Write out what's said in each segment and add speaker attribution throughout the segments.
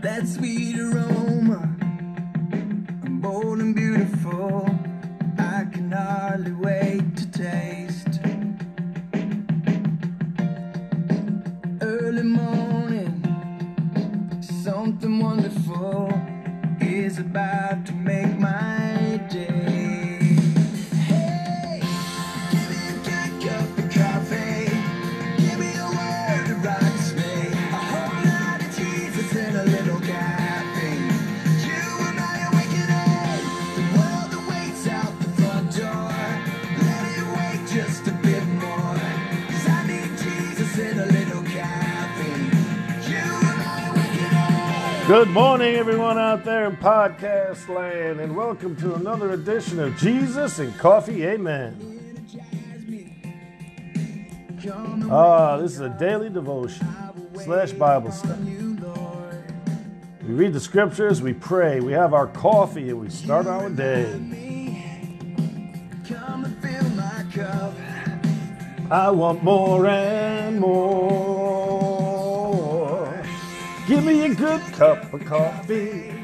Speaker 1: that sweet Good
Speaker 2: morning, everyone out there in podcast land, and welcome to another edition of Jesus and Coffee. Amen. Ah, this is a daily devotion slash Bible study. We read the scriptures, we pray, we have our coffee, and we start our day. I want more and more. Give me a good cup of coffee.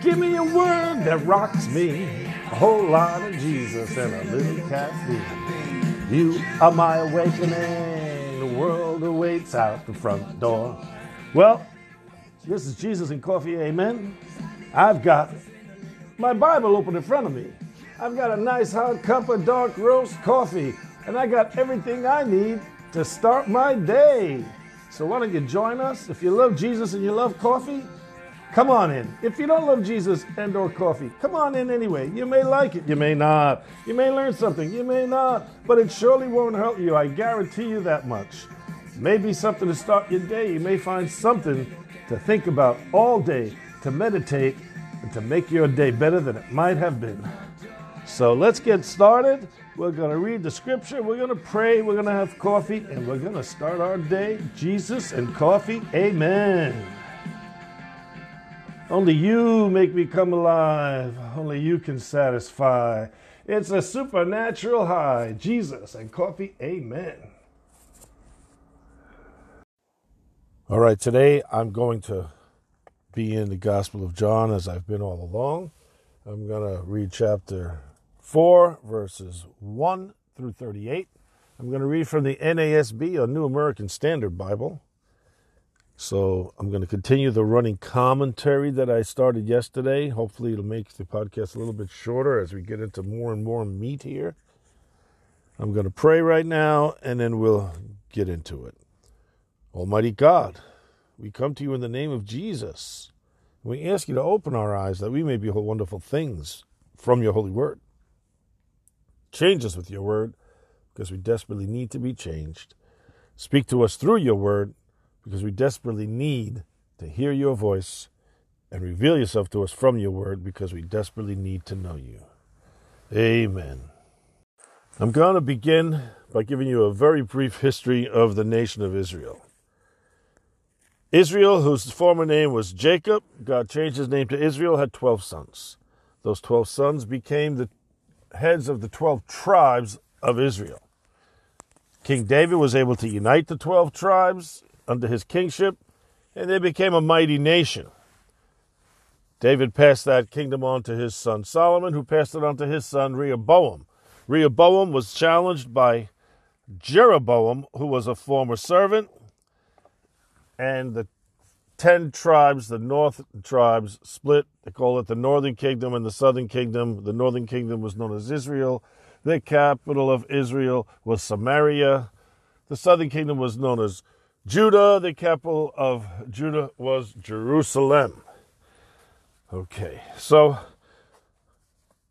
Speaker 2: Give me a word that rocks me. A whole lot of Jesus and a little caffeine. You are my awakening. The world awaits out the front door. Well, this is Jesus and Coffee, amen. I've got my Bible open in front of me. I've got a nice hot cup of dark roast coffee, and I got everything I need to start my day. So why don't you join us? If you love Jesus and you love coffee, come on in. If you don't love Jesus and or coffee, come on in anyway. You may like it, you may not. You may learn something, you may not. But it surely won't hurt you. I guarantee you that much. Maybe something to start your day. You may find something to think about all day, to meditate, and to make your day better than it might have been. So let's get started. We're going to read the scripture, we're going to pray, we're going to have coffee, and we're going to start our day. Jesus and coffee, amen. Only you make me come alive. Only you can satisfy. It's a supernatural high. Jesus and coffee, amen. All right, today I'm going to be in the Gospel of John as I've been all along. I'm going to read chapter 4, verses 1 through 38. I'm going to read from the NASB, a New American Standard Bible. So I'm going to continue the running commentary that I started yesterday. Hopefully, it'll make the podcast a little bit shorter as we get into more and more meat here. I'm going to pray right now and then we'll get into it. Almighty God, we come to you in the name of Jesus. We ask you to open our eyes that we may behold wonderful things from your holy word. Change us with your word because we desperately need to be changed. Speak to us through your word because we desperately need to hear your voice and reveal yourself to us from your word because we desperately need to know you. Amen. I'm going to begin by giving you a very brief history of the nation of Israel. Israel, whose former name was Jacob, God changed his name to Israel, had 12 sons. Those 12 sons became the heads of the 12 tribes of Israel. King David was able to unite the 12 tribes under his kingship, and they became a mighty nation. David passed that kingdom on to his son Solomon, who passed it on to his son Rehoboam. Rehoboam was challenged by Jeroboam, who was a former servant, and the ten tribes, the north tribes, split. They call it the northern kingdom and the southern kingdom. The northern kingdom was known as Israel. The capital of Israel was Samaria. The southern kingdom was known as Judah. The capital of Judah was Jerusalem. Okay, so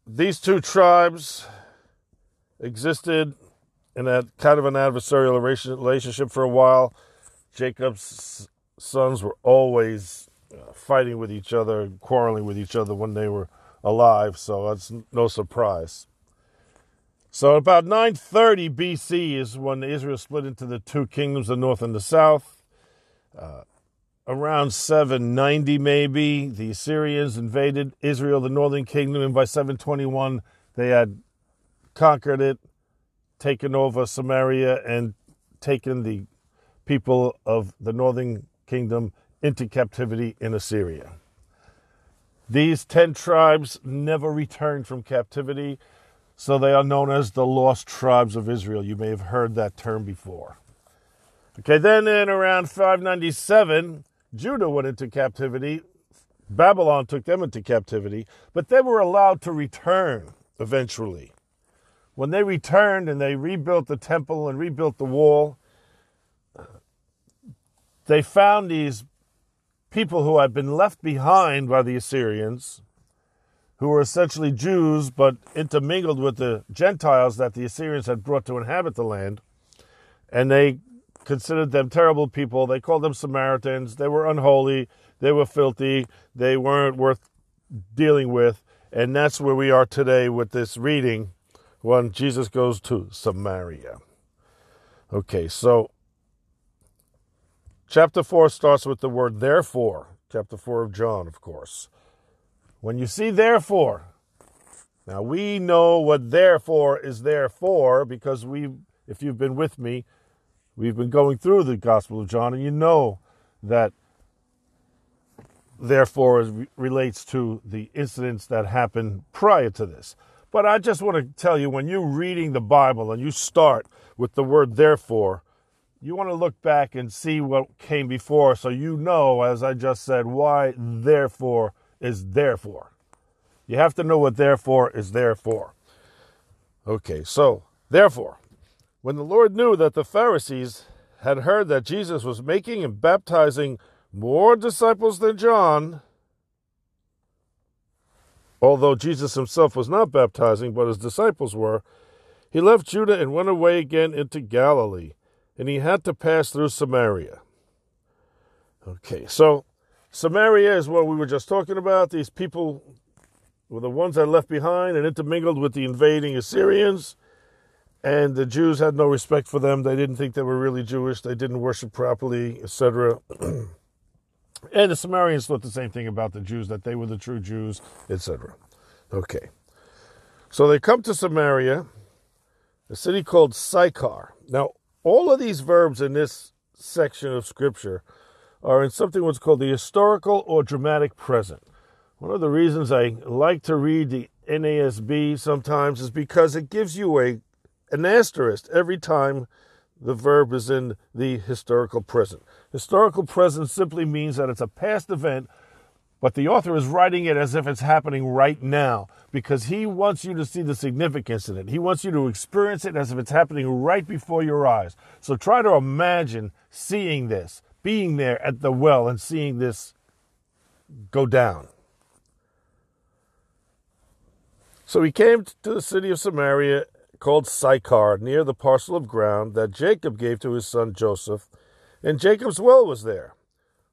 Speaker 2: these two tribes existed in a kind of an adversarial relationship for a while. Jacob's sons were always uh, fighting with each other, quarreling with each other when they were alive, so that's no surprise. So about 930 BC is when Israel split into the two kingdoms, the north and the south. Uh, around 790 maybe, the Assyrians invaded Israel, the northern kingdom, and by 721 they had conquered it, taken over Samaria, and taken the people of the northern kingdom into captivity in Assyria. These 10 tribes never returned from captivity, so they are known as the lost tribes of Israel. You may have heard that term before. Okay, then in around 597, Judah went into captivity. Babylon took them into captivity, but they were allowed to return eventually. When they returned and they rebuilt the temple and rebuilt the wall, they found these people who had been left behind by the Assyrians, who were essentially Jews but intermingled with the Gentiles that the Assyrians had brought to inhabit the land. And they considered them terrible people. They called them Samaritans. They were unholy. They were filthy. They weren't worth dealing with. And that's where we are today with this reading when Jesus goes to Samaria. Okay, so chapter 4 starts with the word therefore. Chapter 4 of John, of course. When you see therefore, now we know what therefore is there for because we, if you've been with me, We've been going through the Gospel of John, and you know that, therefore, relates to the incidents that happened prior to this. But I just want to tell you when you're reading the Bible and you start with the word therefore, you want to look back and see what came before so you know, as I just said, why therefore is therefore. You have to know what therefore is therefore. Okay, so therefore, when the Lord knew that the Pharisees had heard that Jesus was making and baptizing more disciples than John, although Jesus himself was not baptizing, but his disciples were, he left Judah and went away again into Galilee, and he had to pass through Samaria. Okay, so Samaria is what we were just talking about. These people were the ones that left behind and intermingled with the invading Assyrians and the Jews had no respect for them. They didn't think they were really Jewish. They didn't worship properly, etc. and the Samaritans thought the same thing about the Jews that they were the true Jews, etc. Okay, so they come to Samaria, a city called Sychar. Now, all of these verbs in this section of Scripture are in something what's called the historical or dramatic present. One of the reasons I like to read the NASB sometimes is because it gives you a an asterisk every time the verb is in the historical present. Historical present simply means that it's a past event, but the author is writing it as if it's happening right now because he wants you to see the significance in it. He wants you to experience it as if it's happening right before your eyes. So try to imagine seeing this, being there at the well and seeing this go down. So he came to the city of Samaria called Sychar near the parcel of ground that Jacob gave to his son Joseph, and Jacob's well was there.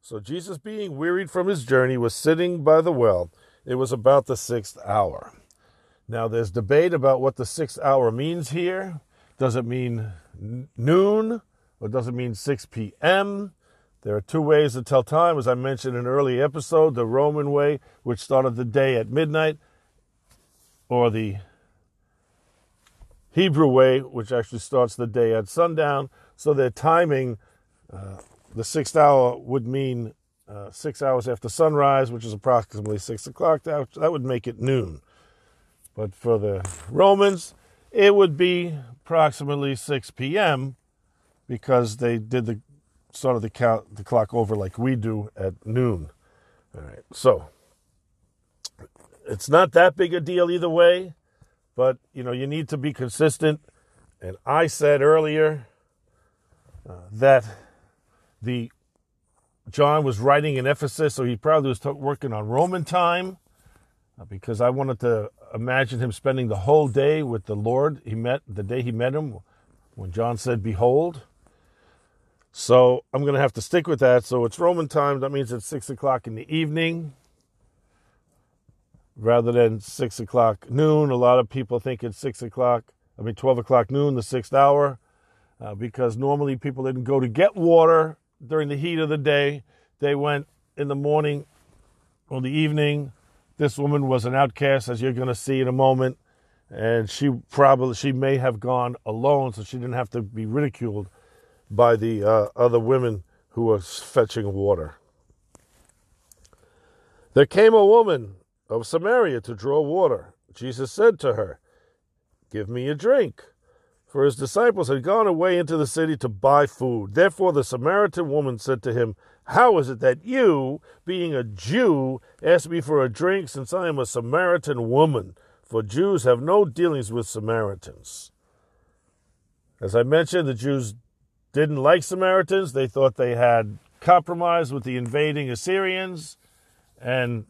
Speaker 2: So Jesus, being wearied from his journey, was sitting by the well. It was about the sixth hour. Now, there's debate about what the sixth hour means here. Does it mean noon or does it mean 6 p.m.? There are two ways to tell time, as I mentioned in an early episode the Roman way, which started the day at midnight, or the Hebrew way, which actually starts the day at sundown. So their timing, uh, the sixth hour would mean uh, six hours after sunrise, which is approximately six o'clock. That, that would make it noon. But for the Romans, it would be approximately 6 p.m. because they did the sort of the count the clock over like we do at noon. All right, so it's not that big a deal either way. But, you know, you need to be consistent. And I said earlier uh, that the John was writing in Ephesus, so he probably was working on Roman time uh, because I wanted to imagine him spending the whole day with the Lord he met the day he met him when John said, Behold. So I'm going to have to stick with that. So it's Roman time. That means it's six o'clock in the evening rather than six o'clock noon. A lot of people think it's six o'clock, I mean, 12 o'clock noon, the sixth hour, uh, because normally people didn't go to get water during the heat of the day. They went in the morning or the evening. This woman was an outcast, as you're going to see in a moment, and she probably she may have gone alone, so she didn't have to be ridiculed by the uh, other women who were fetching water. There came a woman of Samaria to draw water. Jesus said to her, Give me a drink. For his disciples had gone away into the city to buy food. Therefore the Samaritan woman said to him, How is it that you, being a Jew, ask me for a drink, since I am a Samaritan woman? For Jews have no dealings with Samaritans. As I mentioned, the Jews didn't like Samaritans. They thought they had compromised with the invading Assyrians, and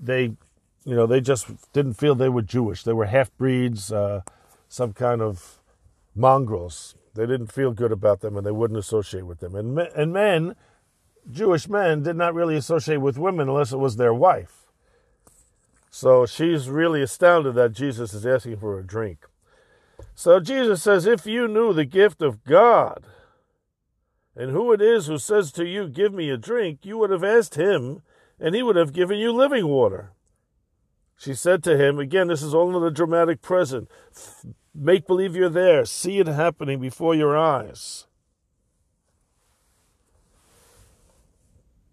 Speaker 2: they, you know, they just didn't feel they were Jewish. They were half breeds, uh, some kind of mongrels. They didn't feel good about them, and they wouldn't associate with them. And and men, Jewish men, did not really associate with women unless it was their wife. So she's really astounded that Jesus is asking for a drink. So Jesus says, If you knew the gift of God and who it is who says to you, Give me a drink, you would have asked him, and he would have given you living water. She said to him, again, this is all in the dramatic present. Make believe you're there. See it happening before your eyes.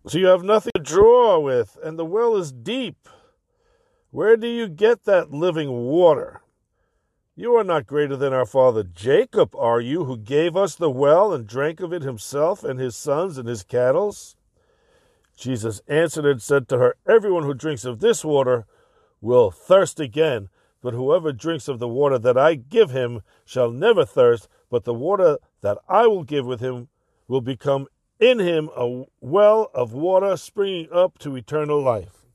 Speaker 2: So you have nothing to draw with, and the well is deep. Where do you get that living water? You are not greater than our father Jacob, are you, who gave us the well and drank of it himself and his sons and his cattle? Jesus answered and said to her, Everyone who drinks of this water will thirst again, but whoever drinks of the water that I give him shall never thirst, but the water that I will give with him will become in him a well of water springing up to eternal life.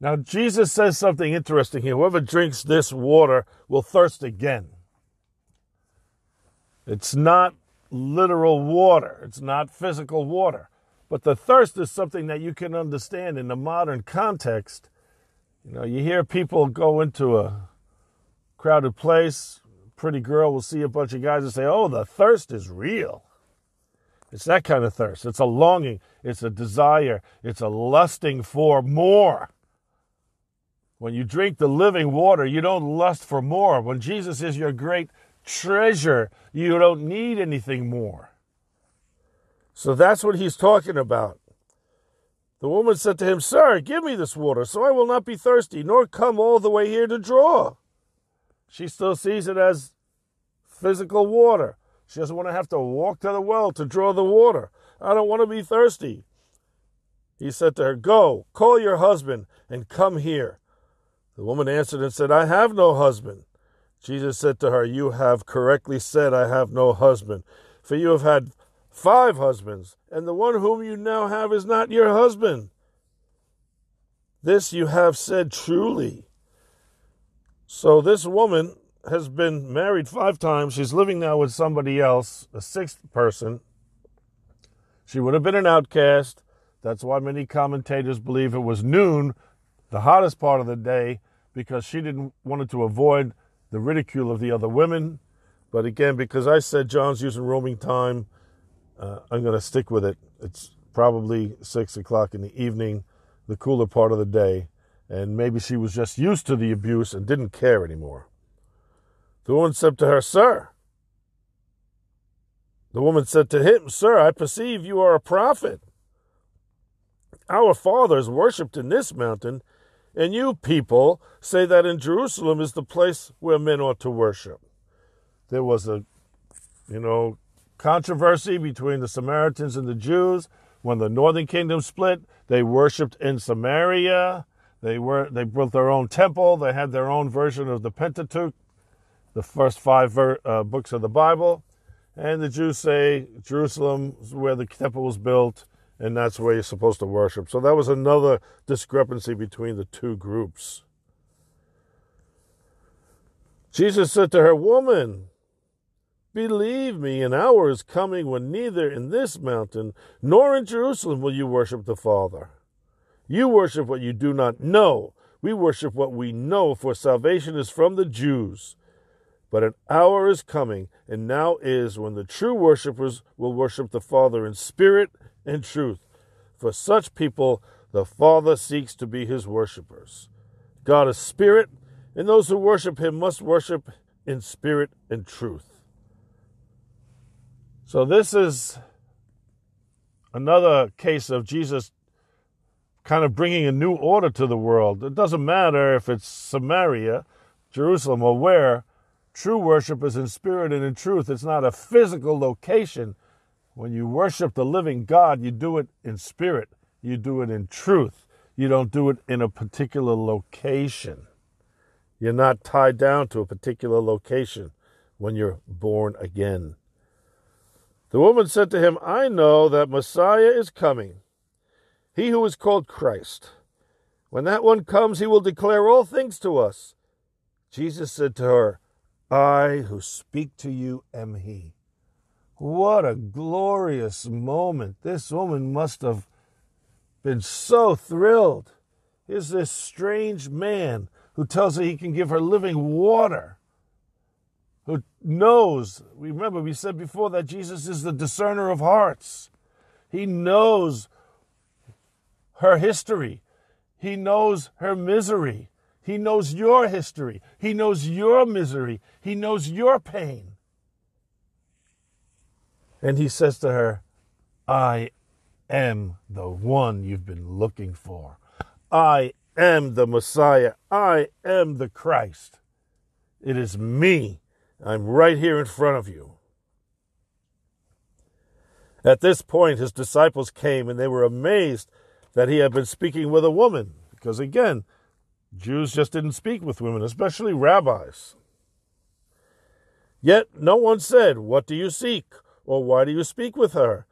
Speaker 2: Now, Jesus says something interesting here. Whoever drinks this water will thirst again. It's not literal water, it's not physical water. But the thirst is something that you can understand in the modern context. You know, you hear people go into a crowded place, pretty girl will see a bunch of guys and say, Oh, the thirst is real. It's that kind of thirst. It's a longing, it's a desire, it's a lusting for more. When you drink the living water, you don't lust for more. When Jesus is your great treasure, you don't need anything more. So that's what he's talking about. The woman said to him, Sir, give me this water, so I will not be thirsty, nor come all the way here to draw. She still sees it as physical water. She doesn't want to have to walk to the well to draw the water. I don't want to be thirsty. He said to her, Go, call your husband, and come here. The woman answered and said, I have no husband. Jesus said to her, You have correctly said, I have no husband. For you have had five husbands, and the one whom you now have is not your husband. This you have said truly. So this woman has been married five times. She's living now with somebody else, a sixth person. She would have been an outcast. That's why many commentators believe it was noon, the hottest part of the day, because she didn't wanted to avoid the ridicule of the other women. But again, because I said John's using Roman time, uh, I'm going to stick with it. It's probably six o'clock in the evening, the cooler part of the day, and maybe she was just used to the abuse and didn't care anymore. The woman said to her, Sir, the woman said to him, Sir, I perceive you are a prophet. Our fathers worshipped in this mountain, and you people say that in Jerusalem is the place where men ought to worship. There was a, you know, controversy between the Samaritans and the Jews. When the northern kingdom split, they worshipped in Samaria. They were they built their own temple. They had their own version of the Pentateuch, the first five ver, uh, books of the Bible. And the Jews say Jerusalem is where the temple was built, and that's where you're supposed to worship. So that was another discrepancy between the two groups. Jesus said to her, Woman, believe me, an hour is coming when neither in this mountain nor in Jerusalem will you worship the Father. You worship what you do not know. We worship what we know, for salvation is from the Jews. But an hour is coming, and now is, when the true worshippers will worship the Father in spirit and truth. For such people, the Father seeks to be his worshippers. God is spirit, and those who worship him must worship in spirit and truth. So, this is another case of Jesus kind of bringing a new order to the world. It doesn't matter if it's Samaria, Jerusalem, or where. True worship is in spirit and in truth. It's not a physical location. When you worship the living God, you do it in spirit, you do it in truth. You don't do it in a particular location. You're not tied down to a particular location when you're born again. The woman said to him, I know that Messiah is coming, he who is called Christ. When that one comes, he will declare all things to us. Jesus said to her, I who speak to you am he. What a glorious moment. This woman must have been so thrilled. Here's this strange man who tells her he can give her living water, who knows. Remember, we said before that Jesus is the discerner of hearts. He knows her history, he knows her misery. He knows your history. He knows your misery. He knows your pain. And he says to her, I am the one you've been looking for. I am the Messiah. I am the Christ. It is me. I'm right here in front of you. At this point, his disciples came and they were amazed that he had been speaking with a woman. Because again, Jews just didn't speak with women, especially rabbis. Yet no one said, What do you seek? or Why do you speak with her?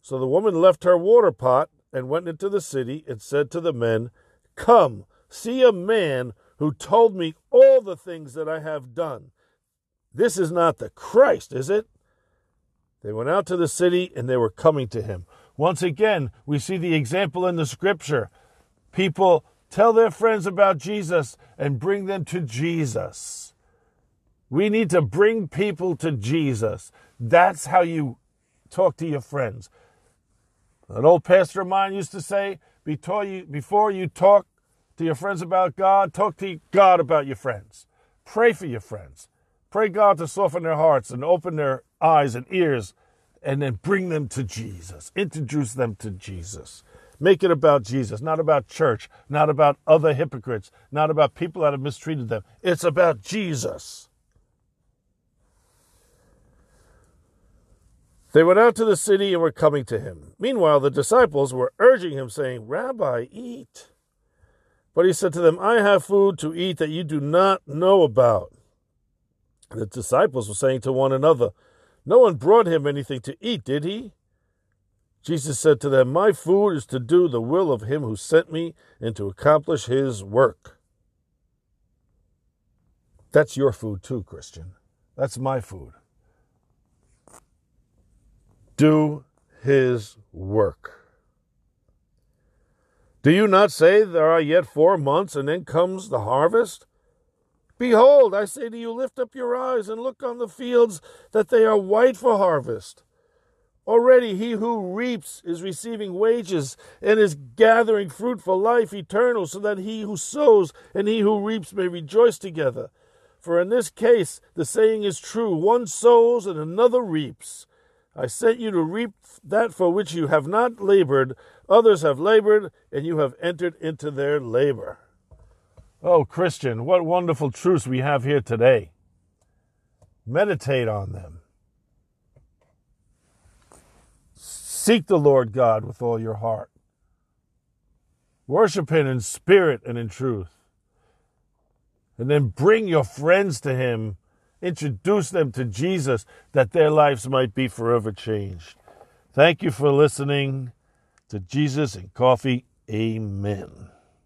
Speaker 2: So the woman left her water pot and went into the city and said to the men, Come, see a man who told me all the things that I have done. This is not the Christ, is it? They went out to the city and they were coming to him. Once again, we see the example in the scripture. People tell their friends about Jesus and bring them to Jesus. We need to bring people to Jesus. That's how you talk to your friends. An old pastor of mine used to say, before you, talk to your friends about God, talk to God about your friends. Pray for your friends. Pray God to soften their hearts and open their eyes and ears and then bring them to Jesus. Introduce them to Jesus. Make it about Jesus, not about church, not about other hypocrites, not about people that have mistreated them. It's about Jesus. They went out to the city and were coming to him. Meanwhile, the disciples were urging him, saying, Rabbi, eat. But he said to them, I have food to eat that you do not know about. The disciples were saying to one another, No one brought him anything to eat, did he? Jesus said to them, My food is to do the will of him who sent me and to accomplish his work. That's your food too, Christian. That's my food do his work. Do you not say there are yet four months and then comes the harvest? Behold, I say to you, lift up your eyes and look on the fields, that they are white for harvest. Already he who reaps is receiving wages and is gathering fruit for life eternal, so that he who sows and he who reaps may rejoice together. For in this case the saying is true one sows and another reaps. I sent you to reap that for which you have not labored. Others have labored, and you have entered into their labor. Oh, Christian, what wonderful truths we have here today. Meditate on them. Seek the Lord God with all your heart. Worship Him in spirit and in truth. And then bring your friends to Him introduce them to Jesus that their lives might be forever changed. Thank you for listening to Jesus and Coffee. Amen.